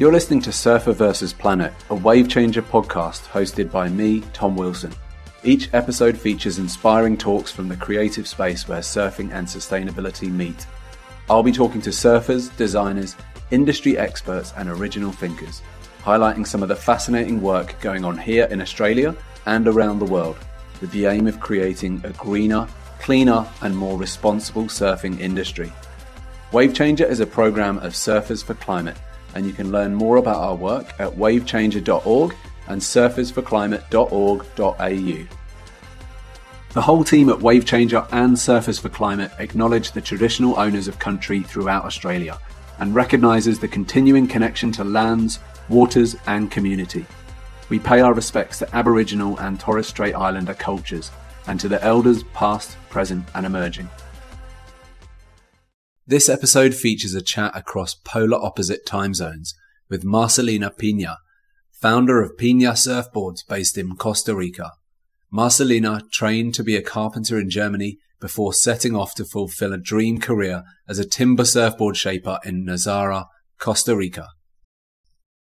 You're listening to Surfer vs. Planet, a wave changer podcast hosted by me, Tom Wilson. Each episode features inspiring talks from the creative space where surfing and sustainability meet. I'll be talking to surfers, designers, industry experts, and original thinkers, highlighting some of the fascinating work going on here in Australia and around the world, with the aim of creating a greener, cleaner, and more responsible surfing industry. Wave Changer is a program of Surfers for Climate, and you can learn more about our work at wavechanger.org and surfersforclimate.org.au. The whole team at WaveChanger and Surfers for Climate acknowledge the traditional owners of country throughout Australia and recognises the continuing connection to lands, waters, and community. We pay our respects to Aboriginal and Torres Strait Islander cultures and to the elders past, present, and emerging. This episode features a chat across polar opposite time zones with Marcelina Pina, founder of Pina Surfboards based in Costa Rica. Marcelina trained to be a carpenter in Germany before setting off to fulfill a dream career as a timber surfboard shaper in Nosara, Costa Rica.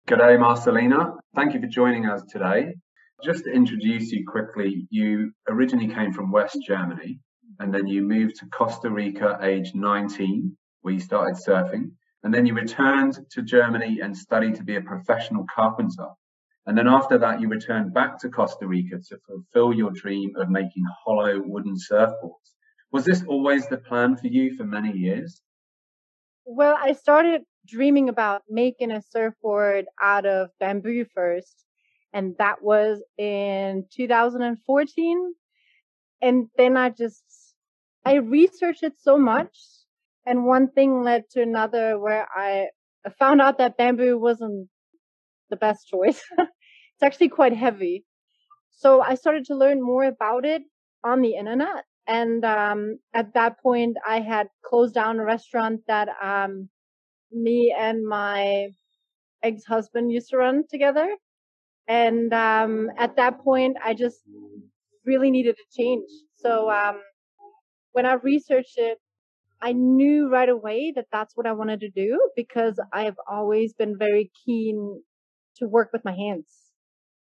G'day, Marcelina. Thank you for joining us today. Just to introduce you quickly, you originally came from West Germany and then you moved to Costa Rica age 19, where you started surfing. And then you returned to Germany and studied to be a professional carpenter. And then after that, you returned back to Costa Rica to fulfill your dream of making hollow wooden surfboards. Was this always the plan for you for many years? Well, I started dreaming about making a surfboard out of bamboo first. And that was in 2014. And then I just I researched it so much and one thing led to another where I found out that bamboo wasn't the best choice. it's actually quite heavy. So I started to learn more about it on the internet. And um, at that point, I had closed down a restaurant that um, me and my ex-husband used to run together. And um, at that point, I just really needed a change. So um, when I researched it, I knew right away that that's what I wanted to do because I've always been very keen to work with my hands.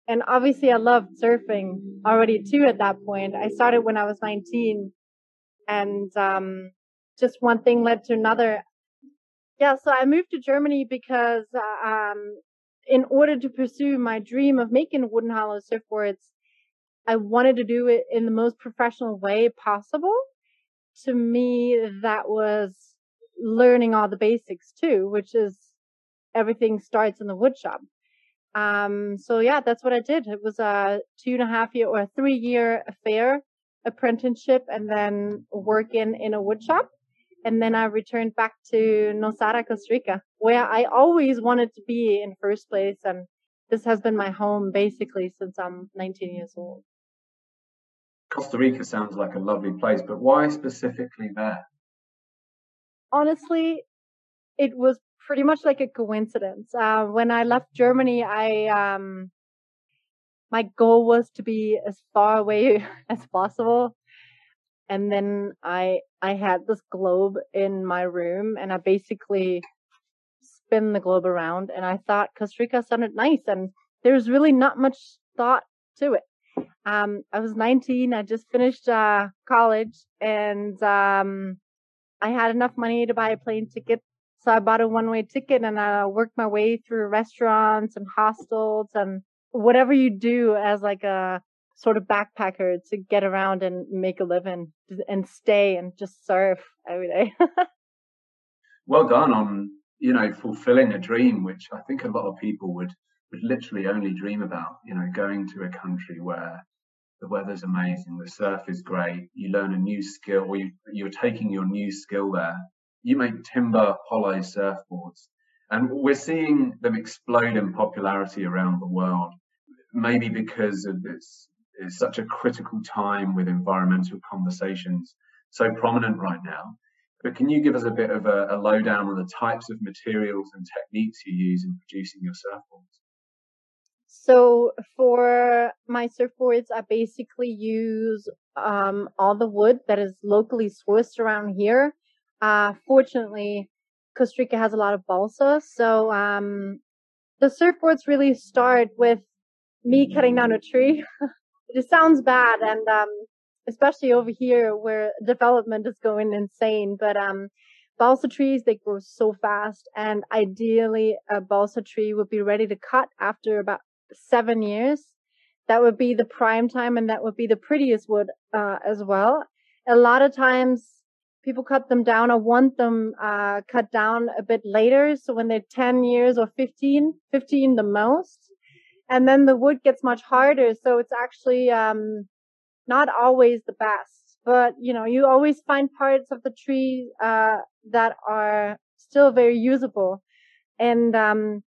And obviously I loved surfing already too at that point. I started when I was 19 and, um, just one thing led to another. Yeah. So I moved to Germany because, um, in order to pursue my dream of making wooden hollow surfboards, I wanted to do it in the most professional way possible to me, that was learning all the basics too, which is everything starts in the woodshop. Um, so yeah, that's what I did. It was a two and a half year or three year affair apprenticeship and then working in a woodshop. And then I returned back to Nosara, Costa Rica, where I always wanted to be in first place. And this has been my home basically since I'm 19 years old. Costa Rica sounds like a lovely place, but why specifically there? Honestly, it was pretty much like a coincidence. Uh, when I left Germany, I um, my goal was to be as far away as possible, and then I I had this globe in my room, and I basically spin the globe around, and I thought Costa Rica sounded nice, and there's really not much thought to it. Um, I was 19. I just finished uh, college, and um, I had enough money to buy a plane ticket. So I bought a one-way ticket, and I worked my way through restaurants and hostels and whatever you do as like a sort of backpacker to get around and make a living and stay and just surf every day. well done on you know fulfilling a dream, which I think a lot of people would would literally only dream about. You know, going to a country where the weather's amazing, the surf is great, you learn a new skill, or you, you're taking your new skill there. You make timber hollow surfboards, and we're seeing them explode in popularity around the world. Maybe because of this is such a critical time with environmental conversations so prominent right now. But can you give us a bit of a, a lowdown on the types of materials and techniques you use in producing your surfboards? So for my surfboards, I basically use um, all the wood that is locally sourced around here. Uh, fortunately, Costa Rica has a lot of balsa, so um, the surfboards really start with me cutting down a tree. it sounds bad, and um, especially over here where development is going insane. But um, balsa trees they grow so fast, and ideally a balsa tree would be ready to cut after about seven years. That would be the prime time, and that would be the prettiest wood uh, as well. A lot of times people cut them down. I want them uh, cut down a bit later. So when they're 10 years or 15, 15 the most. And then the wood gets much harder. So it's actually um, not always the best. But, you know, you always find parts of the tree uh, that are still very usable. And um,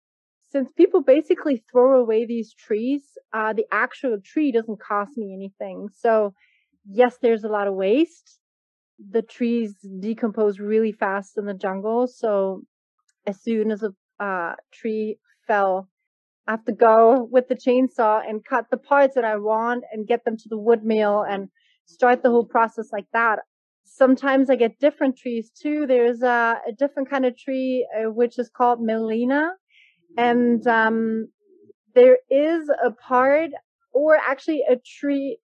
since people basically throw away these trees, uh, the actual tree doesn't cost me anything. So, yes, there's a lot of waste the trees decompose really fast in the jungle. So as soon as a uh, tree fell, I have to go with the chainsaw and cut the parts that I want and get them to the wood mill and start the whole process like that. Sometimes I get different trees too. There's a, a different kind of tree uh, which is called Melina, and um, there is a part or actually a tree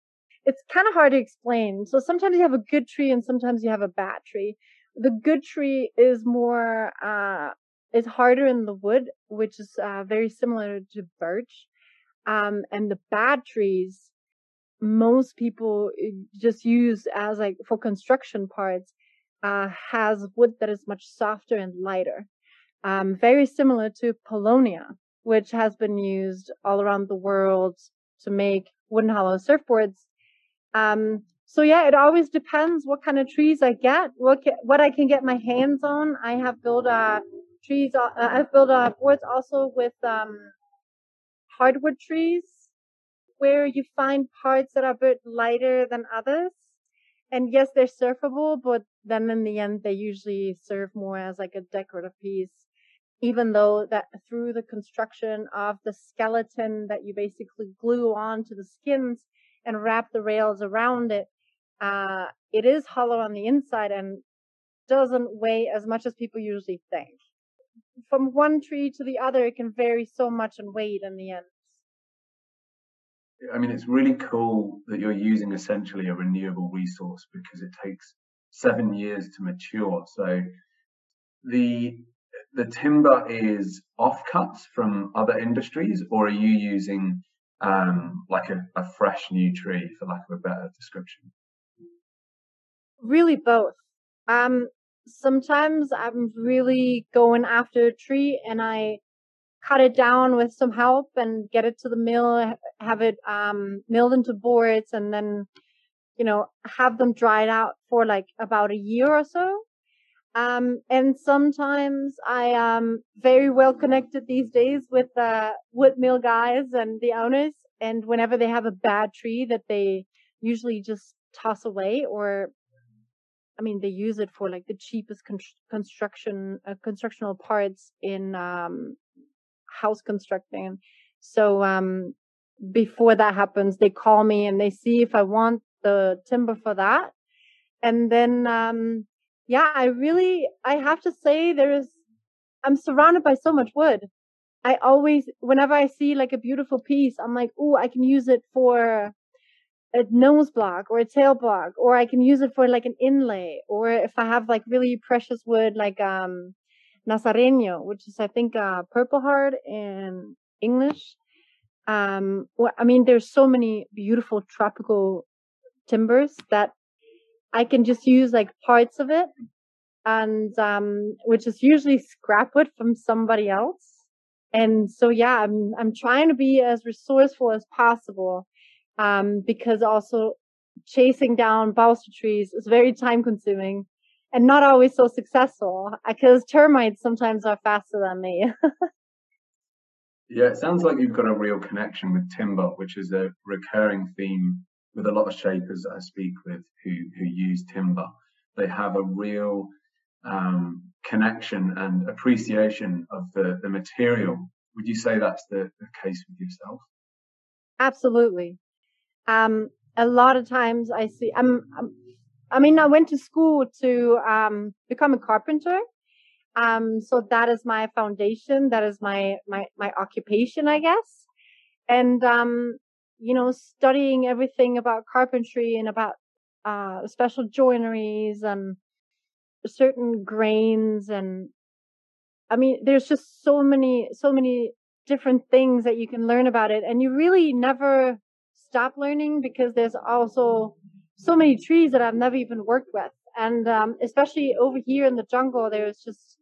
it's kind of hard to explain. So sometimes you have a good tree and sometimes you have a bad tree. The good tree is more, uh, is harder in the wood, which is uh, very similar to birch. Um, and the bad trees, most people eh, just use as like for construction parts, uh, has wood that is much softer and lighter. Um, very similar to paulownia, which has been used all around the world to make wooden hollow surfboards um, so yeah, it always depends what kind of trees I get, what what I can get my hands on. I have built uh, trees. Uh, I've built uh, boards also with um, hardwood trees, where you find parts that are a bit lighter than others. And yes, they're surfable, but then in the end, they usually serve more as like a decorative piece. Even though that through the construction of the skeleton that you basically glue on to the skins, and wrap the rails around it, uh, it is hollow on the inside and doesn't weigh as much as people usually think. From one tree to the other, it can vary so much in weight in the end. I mean, it's really cool that you're using essentially a renewable resource because it takes seven years to mature. So the the timber is offcuts from other industries, or are you using um, like a, a fresh new tree, for lack of a better description? Really, both. Um, sometimes I'm really going after a tree and I cut it down with some help and get it to the mill, have it um, milled into boards, and then you know have them dried out for like about a year or so. Um, and sometimes I am very well connected these days with the wood mill guys and the owners. And whenever they have a bad tree that they usually just toss away or, I mean, they use it for like the cheapest con- construction, uh, constructional parts in, um, house constructing. So, um, before that happens, they call me and they see if I want the timber for that. And then, um, yeah, I really, I have to say there is, I'm surrounded by so much wood. I always, whenever I see like a beautiful piece, I'm like, oh, I can use it for a nose block or a tail block, or I can use it for like an inlay, or if I have like really precious wood, like, um, Nazareño, which is, I think, uh, purple heart in English. Um, well, I mean, there's so many beautiful tropical timbers that I can just use like parts of it and um which is usually scrap wood from somebody else. And so yeah, I'm I'm trying to be as resourceful as possible. Um because also chasing down balsa trees is very time consuming and not always so successful because termites sometimes are faster than me. yeah, it sounds like you've got a real connection with timber, which is a recurring theme with a lot of shapers that I speak with who who use timber. They have a real um, connection and appreciation of the, the material. Would you say that's the, the case with yourself? Absolutely. Um, a lot of times I see, I'm, I'm, i mean, I went to school to um, become a carpenter. Um, so that is my foundation. That is my, my, my occupation, I guess. And, um, you know, studying everything about carpentry and about, uh, special joineries and certain grains. And I mean, there's just so many, so many different things that you can learn about it. And you really never stop learning because there's also so many trees that I've never even worked with. And um, especially over here in the jungle, there's just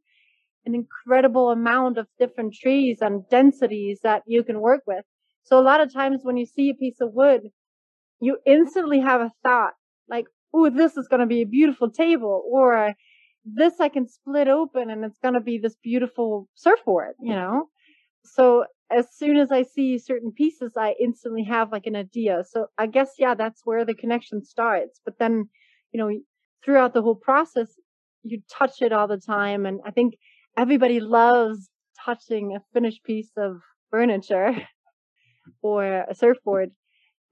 an incredible amount of different trees and densities that you can work with. So a lot of times when you see a piece of wood, you instantly have a thought like, oh, this is going to be a beautiful table or this I can split open and it's going to be this beautiful surfboard, you know? So as soon as I see certain pieces, I instantly have like an idea. So I guess, yeah, that's where the connection starts. But then, you know, throughout the whole process, you touch it all the time. And I think everybody loves touching a finished piece of furniture or a surfboard.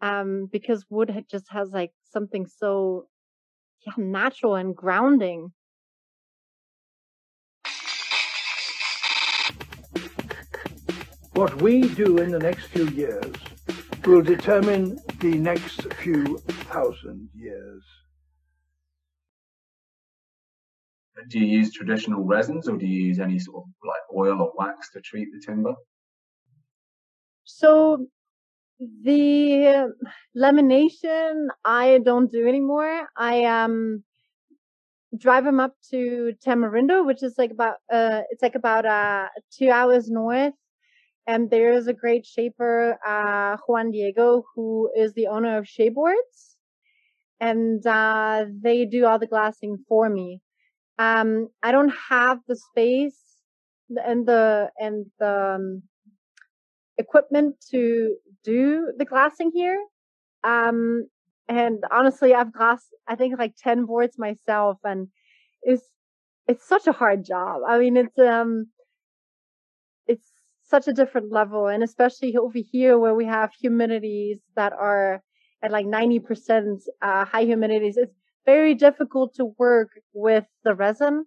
Um, because wood just has like something so yeah, natural and grounding What we do in the next few years will determine the next few thousand years. Do you use traditional resins or do you use any sort of like oil or wax to treat the timber? So the lamination I don't do anymore. I um drive them up to Tamarindo, which is like about uh it's like about uh two hours north and there is a great shaper, uh, Juan Diego, who is the owner of Shayboards. And, uh, they do all the glassing for me. Um, I don't have the space and the, and the um, equipment to do the glassing here. Um, and honestly, I've glassed, I think like 10 boards myself and it's, it's such a hard job. I mean, it's, um, it's such a different level. And especially over here where we have humidities that are at like 90% uh, high humidities, it's very difficult to work with the resin.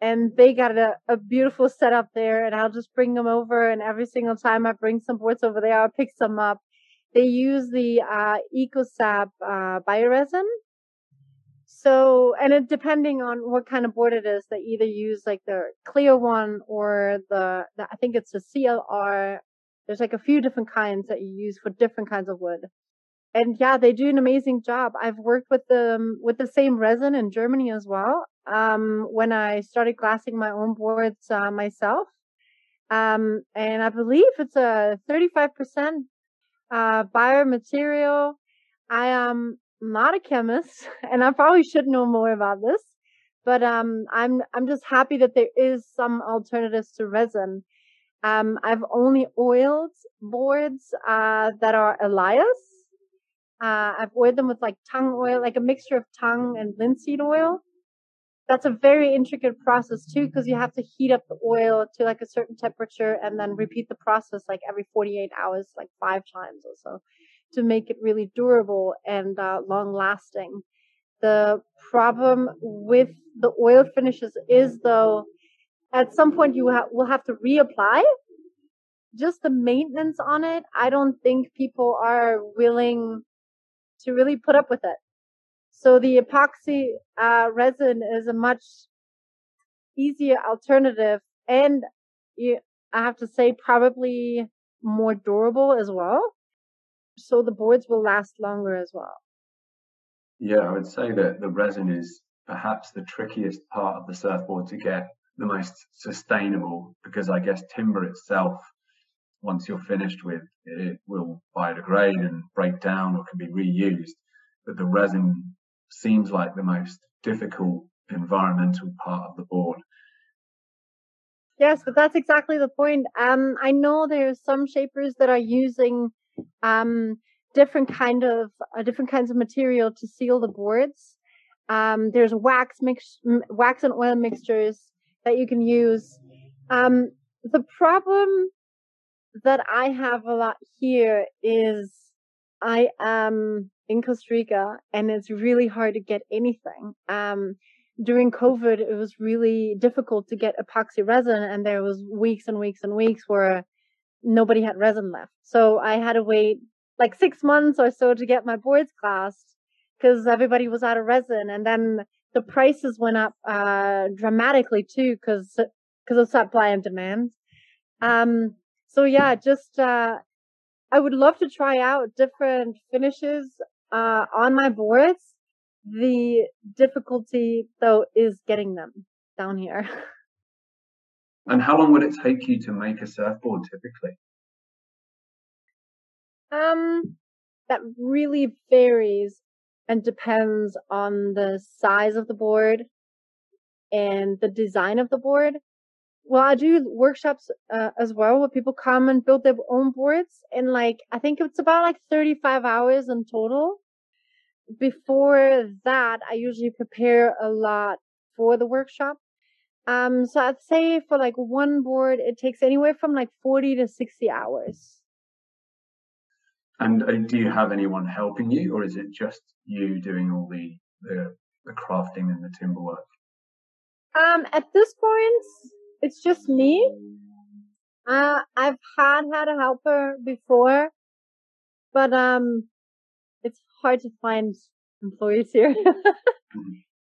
And they got a, a beautiful setup there and I'll just bring them over and every single time I bring some boards over there, I'll pick some up. They use the uh, EcoSap uh, bioresin so, and it depending on what kind of board it is, they either use like the clear one or the, the I think it's the CLR. There's like a few different kinds that you use for different kinds of wood. And yeah, they do an amazing job. I've worked with them with the same resin in Germany as well. Um, when I started glassing my own boards uh, myself, um, and I believe it's a 35% uh, biomaterial. I am not a chemist and I probably should know more about this, but um, I'm I'm just happy that there is some alternatives to resin. Um, I've only oiled boards uh, that are Elias. Uh, I've oiled them with like tung oil, like a mixture of tung and linseed oil. That's a very intricate process too, because you have to heat up the oil to like a certain temperature and then repeat the process like every 48 hours, like five times or so to make it really durable and uh, long lasting. The problem with the oil finishes is though, at some point you ha- will have to reapply. Just the maintenance on it, I don't think people are willing to really put up with it. So the epoxy uh, resin is a much easier alternative, and you, I have to say probably more durable as well so the boards will last longer as well. Yeah, I would say that the resin is perhaps the trickiest part of the surfboard to get the most sustainable because I guess timber itself, once you're finished with it, will biodegrade and break down or can be reused. But the resin seems like the most difficult environmental part of the board. Yes, but that's exactly the point. Um, I know there's some shapers that are using um, different kind of uh, different kinds of material to seal the boards. Um, there's wax mix, wax and oil mixtures that you can use. Um, the problem that I have a lot here is I am in Costa Rica and it's really hard to get anything. Um, during COVID, it was really difficult to get epoxy resin, and there was weeks and weeks and weeks where nobody had resin left. So I had to wait like six months or so to get my boards glassed because everybody was out of resin, and then the prices went up uh, dramatically too because because of supply and demand. Um, so yeah, just uh, I would love to try out different finishes uh, on my boards the difficulty, though, is getting them down here. And how long would it take you to make a surfboard typically? Um, that really varies and depends on the size of the board and the design of the board. Well, I do workshops uh, as well where people come and build their own boards, and like I think it's about like 35 hours in total before that, I usually prepare a lot for the workshop. Um, so I'd say for like one board, it takes anywhere from like 40 to 60 hours. And uh, do you have anyone helping you, or is it just you doing all the the, the crafting and the timber work? Um, at this point, it's just me. Uh, I've had had a helper before, but um, it's hard to find employees here.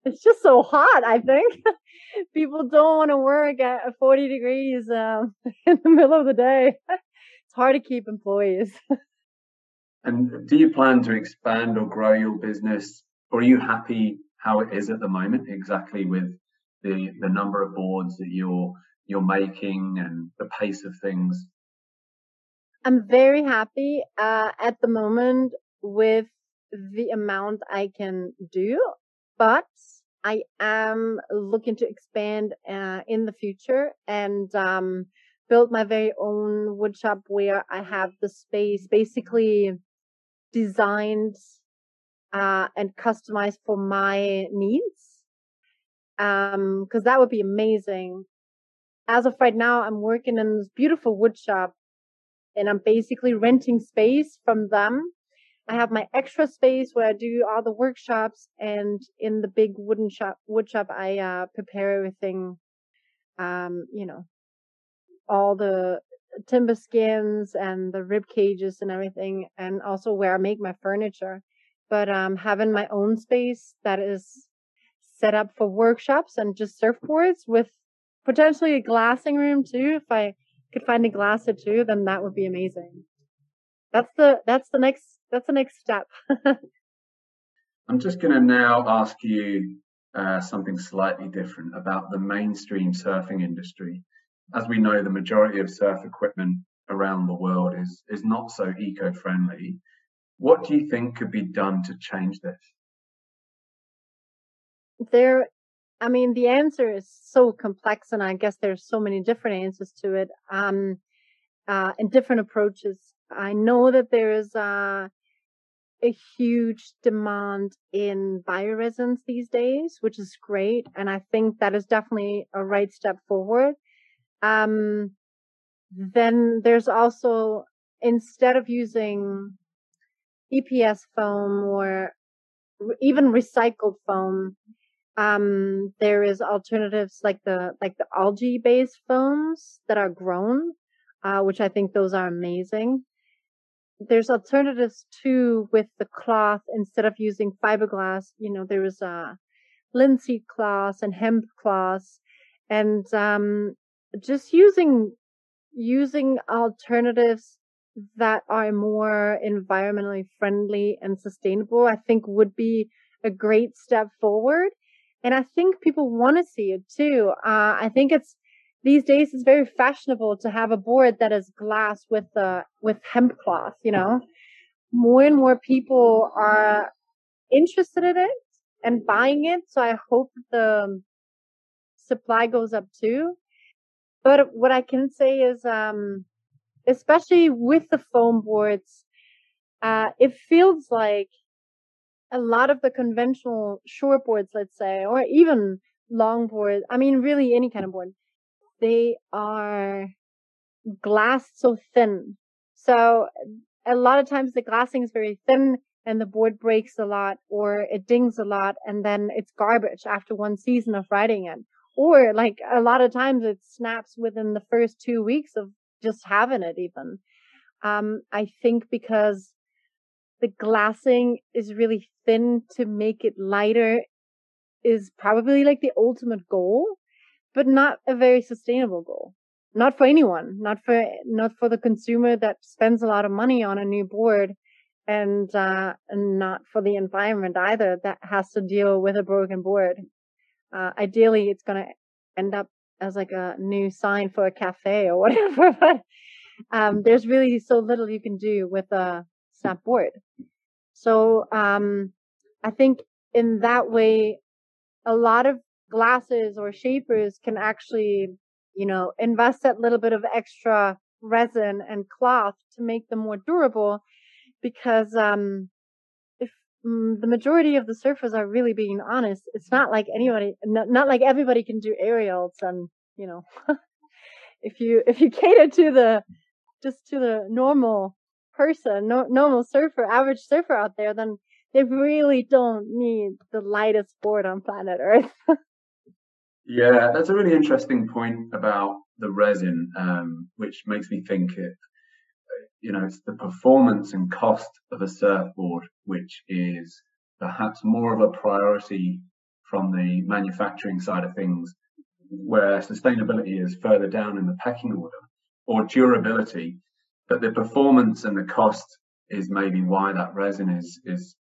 It's just so hot, I think. People don't want to work at 40 degrees um, in the middle of the day. It's hard to keep employees. and do you plan to expand or grow your business, or are you happy how it is at the moment, exactly with the the number of boards that you're you're making and the pace of things? I'm very happy uh, at the moment with the amount I can do, but I am looking to expand uh, in the future and um, build my very own wood shop where I have the space basically designed uh, and customized for my needs. Um, cause that would be amazing. As of right now, I'm working in this beautiful wood shop and I'm basically renting space from them I have my extra space where I do all the workshops, and in the big wooden shop, wood shop, I uh, prepare everything. Um, you know, all the timber skins and the rib cages and everything, and also where I make my furniture. But um, having my own space that is set up for workshops and just surfboards with potentially a glassing room too. If I could find a glasser too, then that would be amazing. That's the that's the next that's the next step. I'm just going to now ask you uh, something slightly different about the mainstream surfing industry. As we know, the majority of surf equipment around the world is is not so eco-friendly. What do you think could be done to change this? There, I mean, the answer is so complex, and I guess there's so many different answers to it, um, uh, and different approaches. I know that there's uh, a huge demand in bioresins these days, which is great. And I think that is definitely a right step forward. Um, then there's also, instead of using EPS foam or even recycled foam, um, there is alternatives like the, like the algae based foams that are grown, uh, which I think those are amazing there's alternatives too with the cloth instead of using fiberglass. You know, there is a linseed cloth and hemp cloth, and um, just using using alternatives that are more environmentally friendly and sustainable. I think would be a great step forward, and I think people want to see it too. Uh, I think it's these days it's very fashionable to have a board that is glass with uh with hemp cloth you know more and more people are interested in it and buying it so i hope the supply goes up too but what i can say is um especially with the foam boards uh it feels like a lot of the conventional short boards let's say or even long boards i mean really any kind of board they are glass so thin. So a lot of times the glassing is very thin and the board breaks a lot or it dings a lot and then it's garbage after one season of riding it. Or like a lot of times it snaps within the first two weeks of just having it even. Um, I think because the glassing is really thin to make it lighter is probably like the ultimate goal, but not a very sustainable goal. Not for anyone, not for, not for the consumer that spends a lot of money on a new board and, uh, not for the environment either that has to deal with a broken board. Uh, ideally it's going to end up as like a new sign for a cafe or whatever, but, um, there's really so little you can do with a snap board. So, um, I think in that way, a lot of glasses or shapers can actually, you know, invest that little bit of extra resin and cloth to make them more durable because um, if mm, the majority of the surfers are really being honest, it's not like anybody, not, not like everybody can do aerials and you know, if you if you cater to the just to the normal person, no, normal surfer, average surfer out there, then they really don't need the lightest board on planet Earth. yeah, that's a really interesting point about the resin, um, which makes me think it you know, it's the performance and cost of a surfboard, which is perhaps more of a priority from the manufacturing side of things, where sustainability is further down in the pecking order, or durability. But the performance and the cost is maybe why that resin is is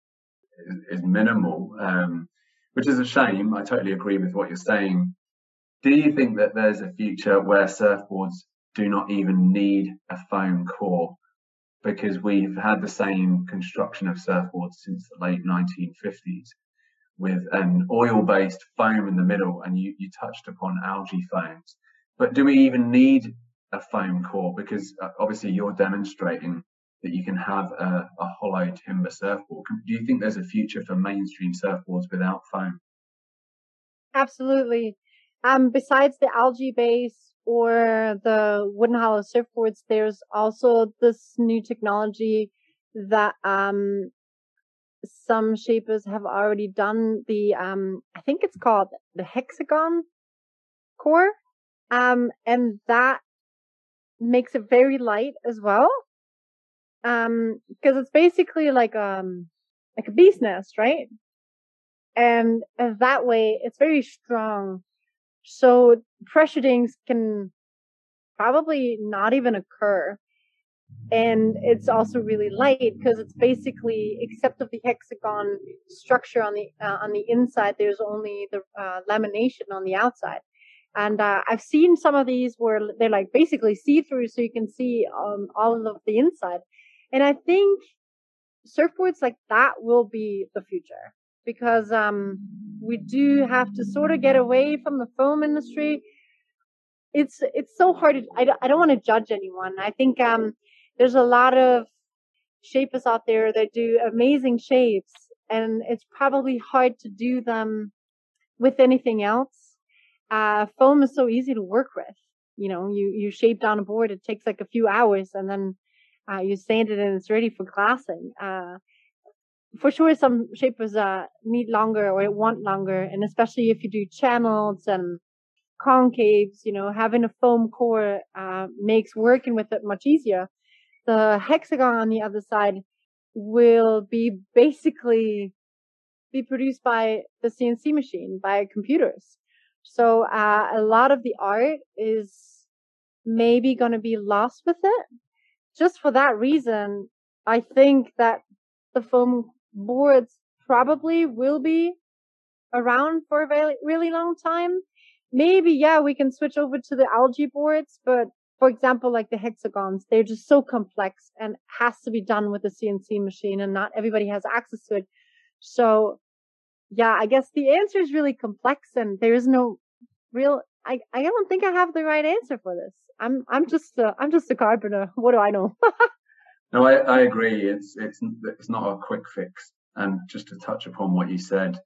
is, minimal, um, which is a shame. I totally agree with what you're saying. Do you think that there's a future where surfboards do not even need a foam core? because we've had the same construction of surfboards since the late 1950s with an oil-based foam in the middle and you, you touched upon algae foams but do we even need a foam core because uh, obviously you're demonstrating that you can have a, a hollow timber surfboard. Do you think there's a future for mainstream surfboards without foam? Absolutely. Um, besides the algae base or the wooden hollow surfboards, there's also this new technology that um, some shapers have already done. The um, I think it's called the hexagon core, um, and that makes it very light as well. Um, because it's basically like um like a bee's nest, right? And that way, it's very strong so pressure dings can probably not even occur. And it's also really light because it's basically, except of the hexagon structure on the uh, on the inside, there's only the uh, lamination on the outside. And uh, I've seen some of these where they're like basically see through, so you can see um, all of the inside. And I think surfboards like that will be the future because um, we do have to sort of get away from the foam industry. It's it's so hard. To, I don't, I don't want to judge anyone. I think um, there's a lot of shapers out there that do amazing shapes, and it's probably hard to do them with anything else. Uh, foam is so easy to work with. You know, you you shape down a board. It takes like a few hours, and then uh, you sand it and it's ready for glassing. Uh, for sure some shapers uh, need longer or want longer and especially if you do channels and concaves you know having a foam core uh, makes working with it much easier the hexagon on the other side will be basically be produced by the cnc machine by computers so uh, a lot of the art is maybe going to be lost with it just for that reason i think that the foam boards probably will be around for a very, really long time. Maybe, yeah, we can switch over to the algae boards, but for example, like the hexagons, they're just so complex and has to be done with a CNC machine and not everybody has access to it. So yeah, I guess the answer is really complex and there is no real, I, I don't think I have the right answer for this. I'm, I'm just, a, I'm just a carpenter. What do I know? No, I, I agree. It's it's it's not a quick fix. And just to touch upon what you said,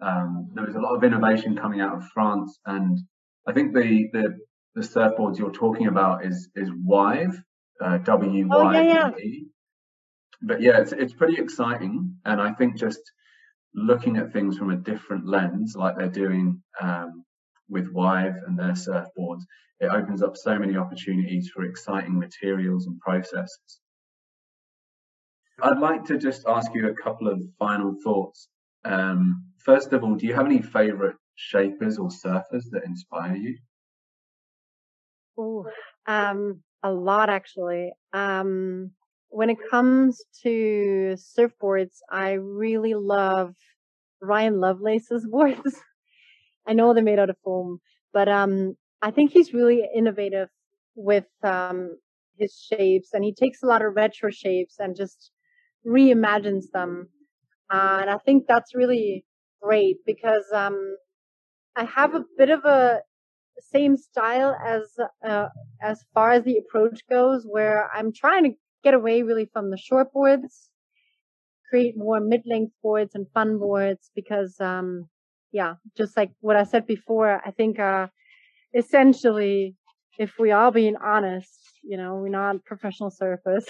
um, there is a lot of innovation coming out of France, and I think the the, the surfboards you're talking about is is Wyve, uh, W Y V E. but yeah, it's it's pretty exciting, and I think just looking at things from a different lens, like they're doing um, with Wyve and their surfboards, it opens up so many opportunities for exciting materials and processes. I'd like to just ask you a couple of final thoughts. Um, first of all, do you have any favorite shapers or surfers that inspire you? Oh, um, a lot actually. Um, when it comes to surfboards, I really love Ryan Lovelace's boards. I know they're made out of foam, but um, I think he's really innovative with um, his shapes, and he takes a lot of retro shapes and just reimagines them. Uh, and I think that's really great because um, I have a bit of a same style as uh, as far as the approach goes, where I'm trying to get away really from the short boards, create more mid-length boards and fun boards because, um, yeah, just like what I said before, I think uh, essentially, if we are being honest, you know, we're not professional surfers.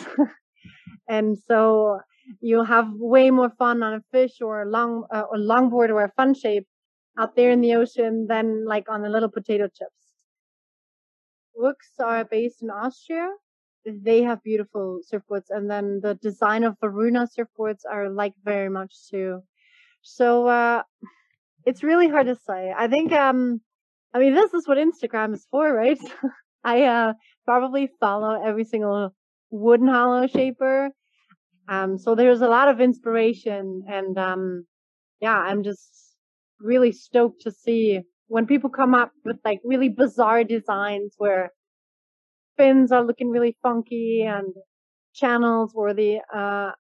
and so you'll have way more fun on a fish or a long uh, or longboard or a fun shape out there in the ocean than like on the little potato chips. Wuux are based in Austria. They have beautiful surfboards, and then the design of Varuna surfboards are like very much too. So uh, it's really hard to say. I think um, I mean this is what Instagram is for, right? I uh, probably follow every single wooden hollow shaper. Um, so there's a lot of inspiration and, um, yeah, I'm just really stoked to see when people come up with like really bizarre designs where fins are looking really funky and channels or the, uh,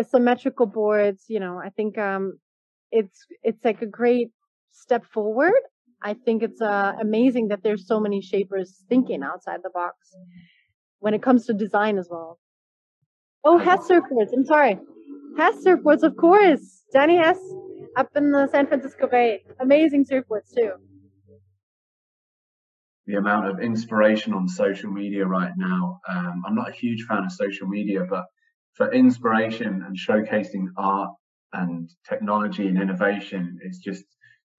asymmetrical boards, you know, I think, um, it's, it's like a great step forward. I think it's, uh, amazing that there's so many shapers thinking outside the box when it comes to design as well. Oh, Hess surfboards. I'm sorry. Hess surfboards, of course. Danny Hess up in the San Francisco Bay. Amazing surfboards too. The amount of inspiration on social media right now. Um, I'm not a huge fan of social media, but for inspiration and showcasing art and technology and innovation, it's just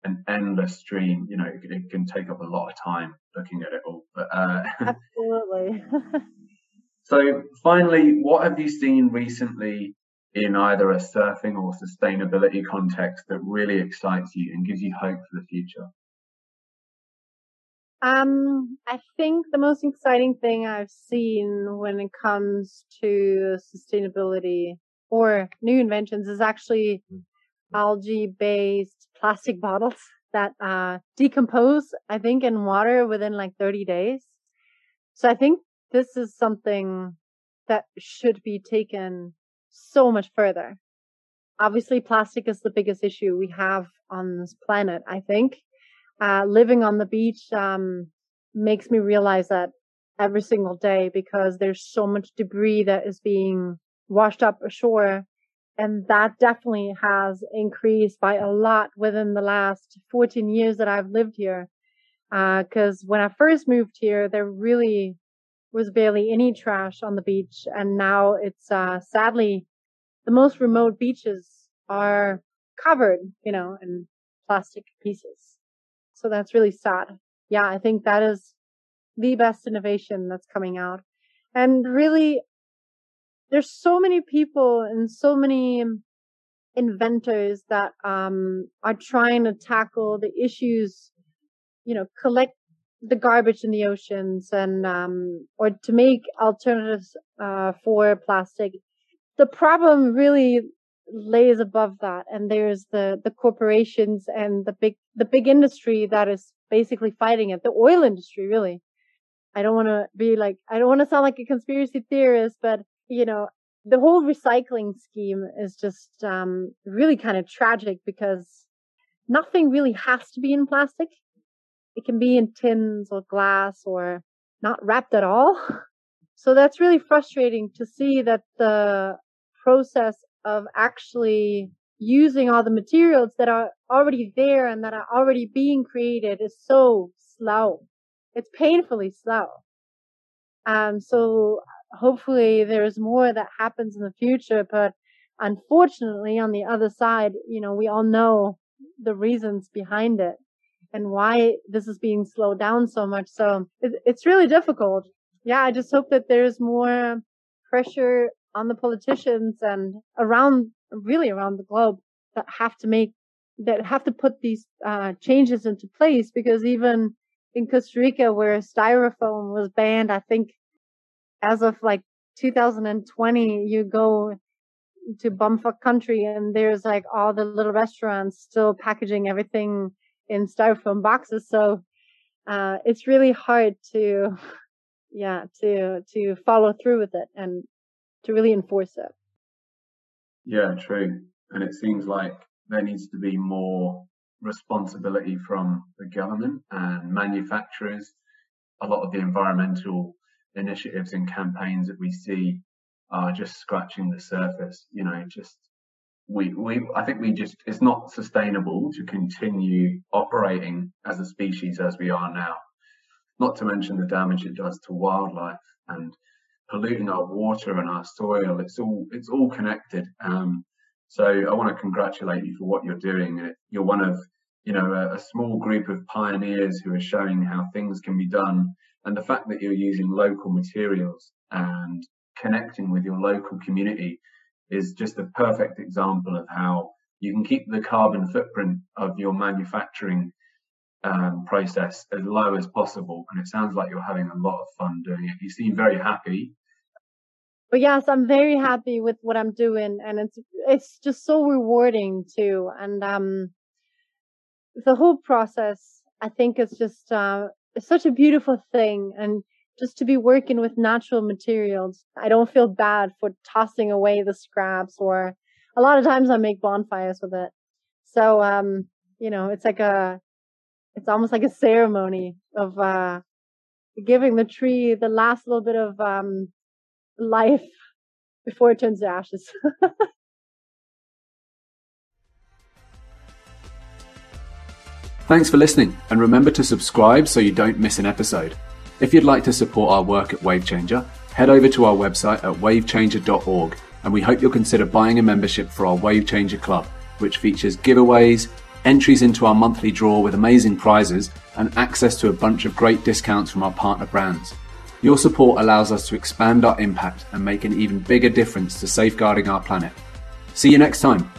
an endless stream. You know, it, it can take up a lot of time looking at it all. But uh, absolutely. so, finally, what have you seen recently in either a surfing or sustainability context that really excites you and gives you hope for the future? Um, I think the most exciting thing I've seen when it comes to sustainability or new inventions is actually algae based plastic bottles that uh, decompose, I think, in water within like 30 days. So I think this is something that should be taken so much further. Obviously, plastic is the biggest issue we have on this planet, I think. Uh, living on the beach um, makes me realize that every single day because there's so much debris that is being washed up ashore and that definitely has increased by a lot within the last 14 years that I've lived here. Because uh, when I first moved here, there really was barely any trash on the beach, and now it's uh, sadly the most remote beaches are covered, you know, in plastic pieces. So that's really sad. Yeah, I think that is the best innovation that's coming out. And really, there's so many people and so many inventors that um, are trying to tackle the issues, you know, collect the garbage in the oceans and um, or to make alternatives uh, for plastic. The problem really lays above that, and there's the the corporations and the big the big industry that is basically fighting it. The oil industry, really. I don't want to be like I don't want to sound like a conspiracy theorist, but you know, the whole recycling scheme is just um, really kind of tragic because nothing really has to be in plastic. It can be in tins or glass or not wrapped at all. So that's really frustrating to see that the process of actually using all the materials that are already there and that are already being created is so slow. It's painfully slow. Um, so hopefully there's more that happens in the future. But unfortunately, on the other side, you know, we all know the reasons behind it and why this is being slowed down so much. So it, it's really difficult. Yeah, I just hope that there's more pressure on the politicians and around, really around the globe that have to make, that have to put these uh, changes into place because even in Costa Rica where styrofoam was banned, I think as of like 2020, you go to bumfuck country and there's like all the little restaurants still packaging everything in styrofoam boxes. So, uh, it's really hard to, yeah, to, to follow through with it and to really enforce it. Yeah, true. And it seems like there needs to be more responsibility from the government and manufacturers. A lot of the environmental initiatives and campaigns that we see are just scratching the surface. You know, just we we I think we just it's not sustainable to continue operating as a species as we are now. Not to mention the damage it does to wildlife and polluting our water and our soil. It's all it's all connected. Um, so I want to congratulate you for what you're doing. You're one of you know a, a small group of pioneers who are showing how things can be done, and the fact that you're using local materials and connecting with your local community is just a perfect example of how you can keep the carbon footprint of your manufacturing um, process as low as possible. And it sounds like you're having a lot of fun doing it. You seem very happy. But yes, I'm very happy with what I'm doing, and it's it's just so rewarding too. And um, the whole process, I think, is just uh, it's such a beautiful thing, and just to be working with natural materials. I don't feel bad for tossing away the scraps or a lot of times I make bonfires with it. So, um, you know, it's like a, it's almost like a ceremony of, uh, giving the tree the last little bit of, um, life before it turns to ashes. Thanks for listening and remember to subscribe so you don't miss an episode. If you'd like to support our work at Wavechanger, head over to our website at wavechanger.org and we hope you'll consider buying a membership for our Wavechanger Club, which features giveaways, entries into our monthly draw with amazing prizes, and access to a bunch of great discounts from our partner brands. Your support allows us to expand our impact and make an even bigger difference to safeguarding our planet. See you next time.